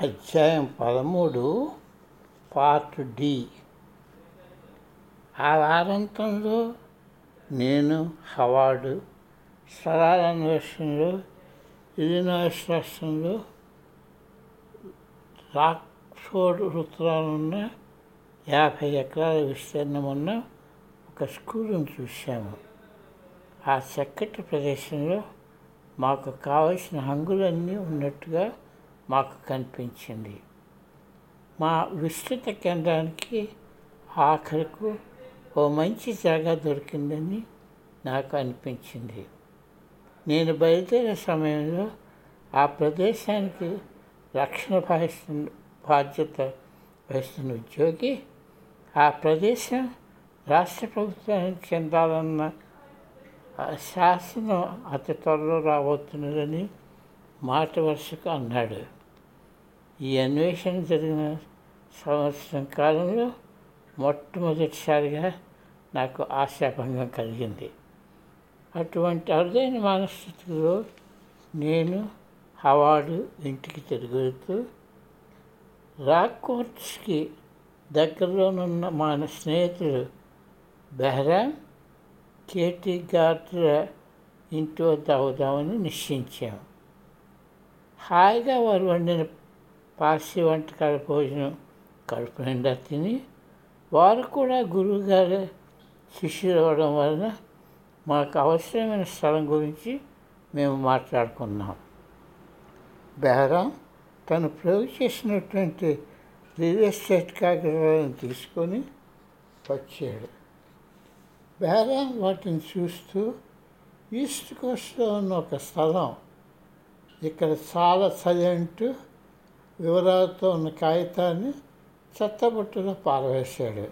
అధ్యాయం పదమూడు part D. ఆ వారాంతంలో నేను హవార్డు స్థలాల అన్వేషణలో ఇలినాయిస్ రాష్ట్రంలో రాక్ఫోర్డ్ వృత్తాలున్న యాభై ఎకరాల విస్తీర్ణం ఉన్న ఒక స్కూలును చూశాము. ఆ చక్కటి ప్రదేశంలో మాకు కావలసిన హంగులన్నీ ఉన్నట్టుగా మాకు కనిపించింది. మా విస్తృత కేంద్రానికి ఆఖరికు ఓ మంచి జాగా దొరికిందని నాకు అనిపించింది. నేను బయలుదేరే సమయంలో ఆ ప్రదేశానికి రక్షణ వహిస్తున్న బాధ్యత వహిస్తున్న ఉద్యోగి ఆ ప్రదేశం రాష్ట్ర ప్రభుత్వానికి చెందాలన్న శాసనం అతి త్వరలో రాబోతున్నదని మాట వరుసకు అన్నాడు. ఈ అన్వేషణ జరిగిన సంవత్సరం కాలంలో మొట్టమొదటిసారిగా నాకు ఆశాభంగం కలిగింది. అటువంటి అరుదైన మనస్థితిలో నేను హవాడు ఇంటికి తిరిగి వెళ్తూ రాక్ కోర్ట్స్కి దగ్గరలోనున్న మా స్నేహితులు బెహ్రాం కేటీ గార్డ్ర ఇంటి వద్ద అవుదామని నిశ్చయించాము హాయిగా వారు వండిన పార్సీ వంటకాల భోజనం కడుపు నిండా తిని వారు కూడా గురువుగారి శిష్యులు అవ్వడం వలన మాకు అవసరమైన స్థలం గురించి మేము మాట్లాడుకున్నాం. బెహరాం తను ప్రయోగ చేసినటువంటి రియల్ ఎస్టేట్ కాగితాలను తీసుకొని వచ్చాడు. బెహరాం వాటిని చూస్తూ ఈస్ట్ కోస్ట్లో ఉన్న ఒక స్థలం ఇక్కడ చాలా సైలెంట్ వివరాలతో ఉన్న కాగితాన్ని చెత్తబుట్టలో పారవేశాడు.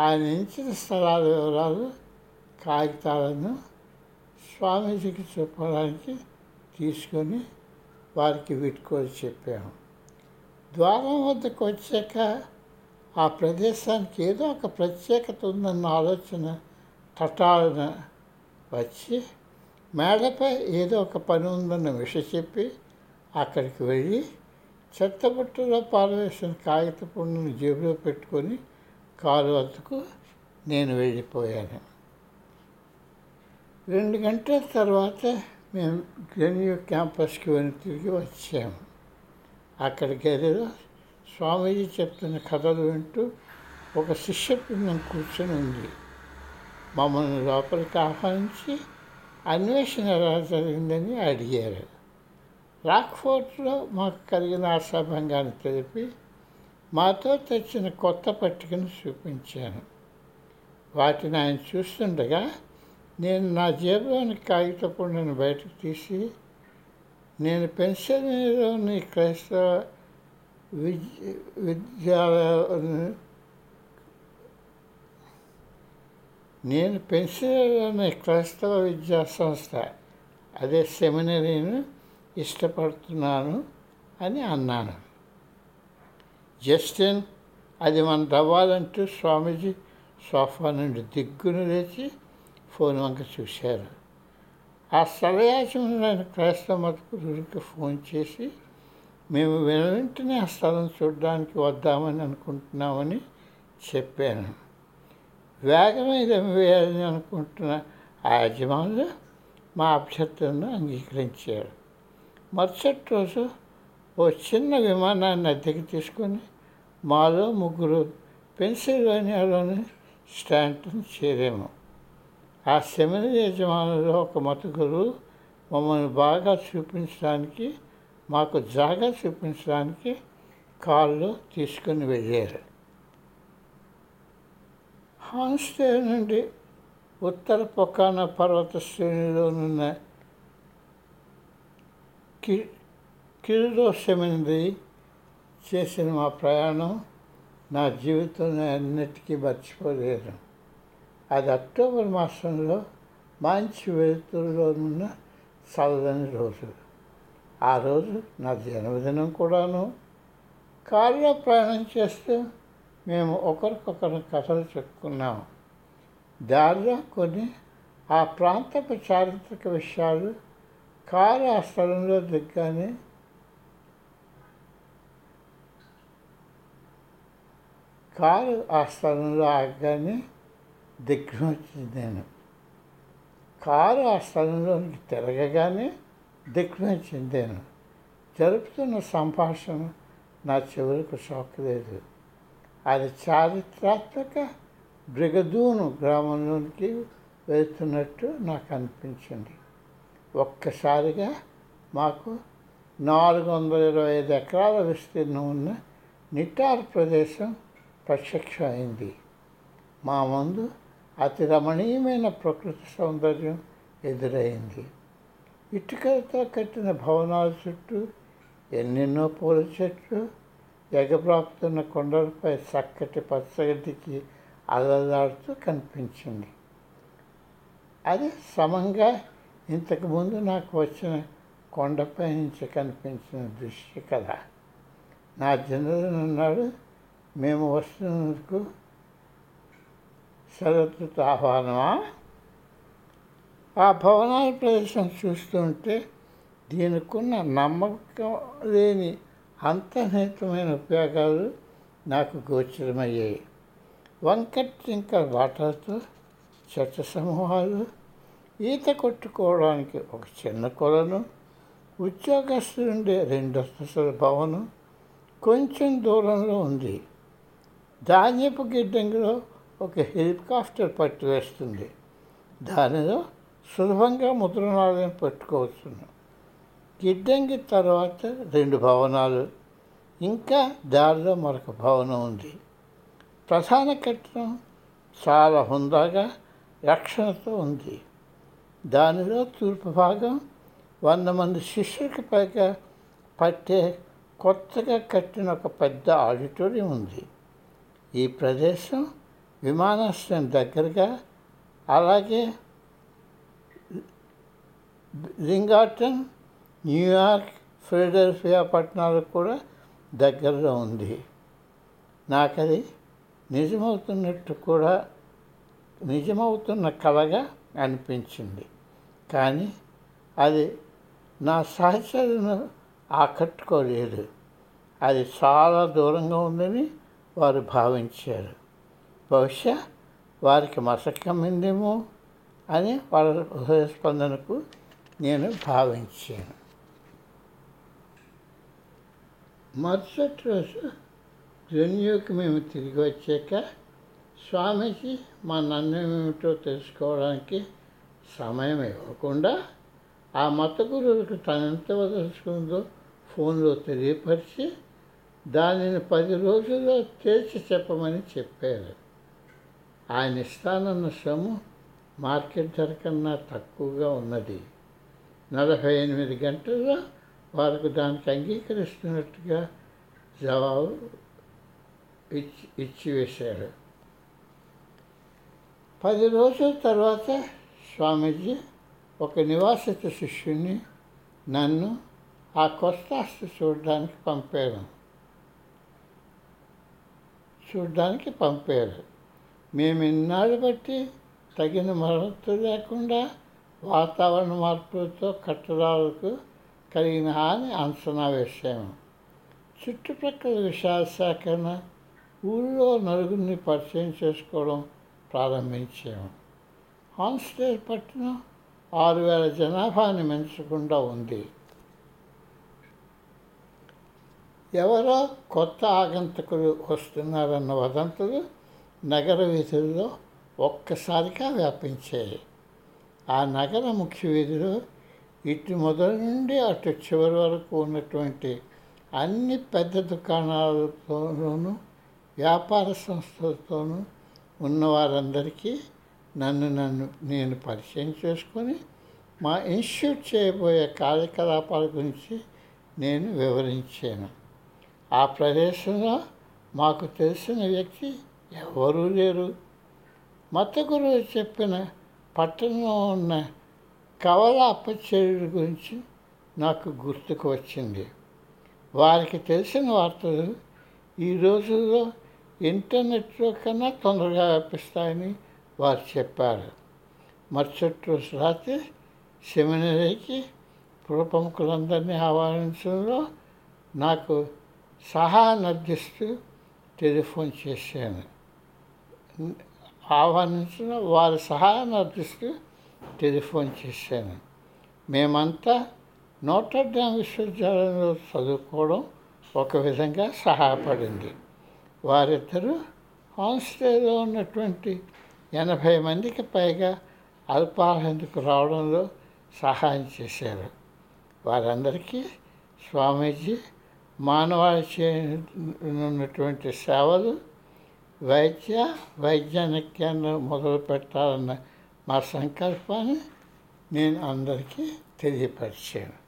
ఆయన ఇచ్చిన స్థలాల వివరాలు కాగితాలను స్వామీజీకి చెప్పడానికి తీసుకొని వారికి విట్టుకొని చెప్పాము. ద్వారం వద్దకు వచ్చాక ఆ ప్రదేశానికి ఏదో ఒక ప్రత్యేకత ఉందన్న ఆలోచన తటాలన వచ్చి మేడపై ఏదో ఒక పని ఉందన్న విషయం చెప్పి అక్కడికి వెళ్ళి చెత్తబుట్టలో పారవేసిన కాగిత పుండును జేబులో పెట్టుకొని కారు వద్దకు నేను వెళ్ళిపోయాను. రెండు గంటల తర్వాత మేము గ్రెన్యూ క్యాంపస్కి వెను తిరిగి వచ్చాము అక్కడ గదిలో స్వామీజీ చెప్తున్న కథలు వింటూ ఒక శిష్య కూర్చొని ఉంది. మమ్మల్ని లోపలికి ఆహ్వానించి అన్వేషణ ఎలా జరిగిందని అడిగారు. రాక్ఫోర్ట్లో మాకు కలిగిన అసభంగాన్ని తెలిపి మాతో తెచ్చిన కొత్త పట్టికను చూపించాను. వాటిని ఆయన చూస్తుండగా నేను నా జేబులోని కాగితపుండను బయటకు తీసి నేను పెన్సిల్వేనియాలోని క్రైస్తవ విద్య విద్యాలయాన్ని నేను పెన్సిల్వేనియాలోని క్రైస్తవ విద్యా సంస్థ. అదే సెమినరీని ఇష్టపడుతున్నాను అని అన్నాను. జస్టిన్ అది మన దవ్వాలంటూ స్వామీజీ సోఫా నుండి దిగ్గును లేచి ఫోన్ వంక చూశారు. ఆ స్థలయాచమైన క్రైస్తవ మత గురువుకి ఫోన్ చేసి మేము వెంటనే ఆ స్థలం చూడడానికి వద్దామని అనుకుంటున్నామని చెప్పాను. వేగమైన వేయాలని అనుకుంటున్న ఆ యజమానులు మా అభ్యర్థులను అంగీకరించారు మరుసటి రోజు ఓ చిన్న విమానాన్ని అద్దెకి తీసుకొని మాలో ముగ్గురు పెన్సిల్వేనియాలోని స్టాంటన్ చేరాము. ఆ సెమినరీ యజమానులు ఒక మత గురువు మమ్మల్ని బాగా చూపించడానికి మాకు జాగా చూపించడానికి కాళ్ళు తీసుకుని వెళ్ళారు. హాన్స్టే నుండి ఉత్తర పొకాన పర్వత శ్రేణిలోనున్న కి కిరులో చేసిన మా ప్రయాణం నా జీవితంలో అన్నిటికీ మర్చిపోలేను అది అక్టోబర్ మాసంలో మంచి వెలుతురులోనున్న చల్లని రోజు. ఆ రోజు నా జన్మదినం కూడాను. కారులో ప్రయాణం చేస్తే మేము ఒకరికొకరు కథలు చెప్పుకున్నాం దారిలో కొన్ని ఆ ప్రాంతపు చారిత్రక విషయాలు కారు ఆ స్థలంలో దిగ్గానే కారు ఆ స్థలంలో ఆగ్గానే దిగ్గున నేను. కారు ఆ స్థలంలో తిరగగానే దిక్కునొచ్చింది నేను. జరుపుతున్న సంభాషణ నా చివరికి షాక్ లేదు. అది చారిత్రాత్మక బ్రిగదూను గ్రామంలోనికి వెళ్తున్నట్టు నాకు అనిపించింది. ఒక్కసారిగా మాకు నాలుగు వందల ఇరవై ఐదు ఎకరాల విస్తీర్ణం ఉన్న నిటార్ ప్రదేశం ప్రత్యక్షమైంది మా ముందు అతి రమణీయమైన ప్రకృతి సౌందర్యం ఎదురైంది. ఇటుకలతో కట్టిన భవనాల చుట్టూ ఎన్నెన్నో పూల చెట్లు ఎగబ్రాకుతున్న కొండలపై చక్కటి పచ్చగడ్డికి అలలాడుతూ కనిపించింది. అది సమంగా ఇంతకుముందు నాకు వచ్చిన కొండపై నుంచి కనిపించిన దృశ్య కథ. నా జనరల్ అన్నాడు మేము వస్తున్నందుకు శరతృత ఆహ్వానమా? ఆ భవనాల ప్రదేశం చూస్తుంటే దీనికున్న నమ్మకం లేని అంతర్నిహితమైన ఉపయోగాలు నాకు గోచరమయ్యాయి. వంకట్ టింకర్ వాటర్తో చెట్ల సమూహాలు ఈత కొట్టుకోవడానికి ఒక చిన్న కొలను ఉద్యోగస్తులుండే రెండు అంతస్తుల భవనం కొంచెం దూరంలో ఉంది. ధాన్యపు గిడ్డంగిలో ఒక హెలికాప్టర్ పట్టి వేస్తుంది దానిలో సులభంగా ముద్రణాలయం పెట్టుకోవచ్చును. గిడ్డంగి తర్వాత రెండు భవనాలు ఇంకా దారిలో మరొక భవనం ఉంది. ప్రధాన కట్టడం చాలా హుందాగా రక్షణతో ఉంది. దానిలో తూర్పు భాగం వంద మంది శిష్యులకు పైగా పట్టే కొత్తగా కట్టిన ఒక పెద్ద ఆడిటోరియం ఉంది. ఈ ప్రదేశం విమానాశ్రయం దగ్గరగా అలాగే లింగాటన్ న్యూయార్క్ ఫిలడెల్ఫియా పట్టణాలకు కూడా దగ్గరలో ఉంది. నాకు అది నిజమవుతున్నట్టు కూడా నిజమవుతున్న కళగా అనిపించింది. కానీ అది నా సహచరులను ఆకట్టుకోలేదు. అది చాలా దూరంగా ఉందని వారు భావించారు. బహుశా వారికి మసకమ్మిందేమో అని వాళ్ళ హృదయస్పందనకు నేను భావించాను. మరుసటి రోజు జన్యుకి మేము తిరిగి వచ్చాక స్వామీజీ మా నన్ను ఏమిటో తెలుసుకోవడానికి సమయం ఇవ్వకుండా ఆ మత గురువులకు తనెంత వదలుచుకుందో ఫోన్లో తెలియపరిచి దానిని పది రోజుల్లో తేల్చి చెప్పమని చెప్పారు. ఆయన ఇస్తానన్న సొమ్ము మార్కెట్ ధర కన్నా తక్కువగా ఉన్నది. నలభై ఎనిమిది గంటల్లో వారికి దానికి అంగీకరిస్తున్నట్టుగా జవాబు ఇచ్చి ఇచ్చివేశారు పది రోజుల తర్వాత స్వామీజీ ఒక నివాసిత శిష్యుని నన్ను ఆ కొస్తాస్తి చూడడానికి పంపారు. చూడడానికి పంపారు. మేము ఇన్నాళ్ళు బట్టి తగిన మరొత్తు లేకుండా వాతావరణ మార్పులతో కట్టడాలకు కలిగిన హాని అంచనా వేసాము చుట్టుప్రక్కల విషయాల సేకరణ ఊళ్ళో నలుగురిని పరిచయం చేసుకోవడం ప్రారంభించాము. హాన్స్టేల్ పట్టణం ఆరు వేల జనాభాని మించకుండా ఉంది. ఎవరో కొత్త ఆగంతకులు వస్తున్నారన్న వదంతులు నగర వీధుల్లో ఒక్కసారిగా వ్యాపించాయి. ఆ నగర ముఖ్య వీధిలో ఇటు మొదలు నుండి అటు చివరి వరకు ఉన్నటువంటి అన్ని పెద్ద దుకాణాలతోనూ వ్యాపార సంస్థలతోనూ ఉన్నవారందరికీ నన్ను నన్ను నేను పరిచయం చేసుకొని మా ఇన్స్టిట్యూట్ చేయబోయే కార్యకలాపాల గురించి నేను వివరించాను. ఆ ప్రదేశంలో మాకు తెలిసిన వ్యక్తి ఎవరూ లేరు. మత గురువు చెప్పిన పట్టణంలో ఉన్న కవల అప్పచెరుడు గురించి నాకు గుర్తుకు వచ్చింది. వారికి తెలిసిన వార్తలు ఈ రోజుల్లో ఇంటర్నెట్లో కన్నా తొందరగా వ్యాపిస్తాయని వారు చెప్పారు. మరుసటి రోజు రాత్రి సెమినరీకి పురప్రముఖులందరినీ ఆహ్వానించడంలో నాకు సహాయాన్ని అందిస్తూ టెలిఫోన్ చేశాను. ఆహ్వానించిన వారి సహాయం అర్థిస్తూ టెలిఫోన్ చేశాను. మేమంతా నోటర్డామ్ విశ్వవిద్యాలయంలో చదువుకోవడం ఒక విధంగా సహాయపడింది. వారిద్దరూ హాన్స్టేలో ఉన్నటువంటి ఎనభై మందికి పైగా అల్పాహారానికి రావడంలో సహాయం చేశారు. వారందరికీ స్వామీజీ మానవాళి చేయనున్నటువంటి సేవలు వైద్య వైజ్ఞానిక మొదలు పెట్టాలన్న మా సంకల్పాన్ని నేను అందరికీ తెలియపరిచాను.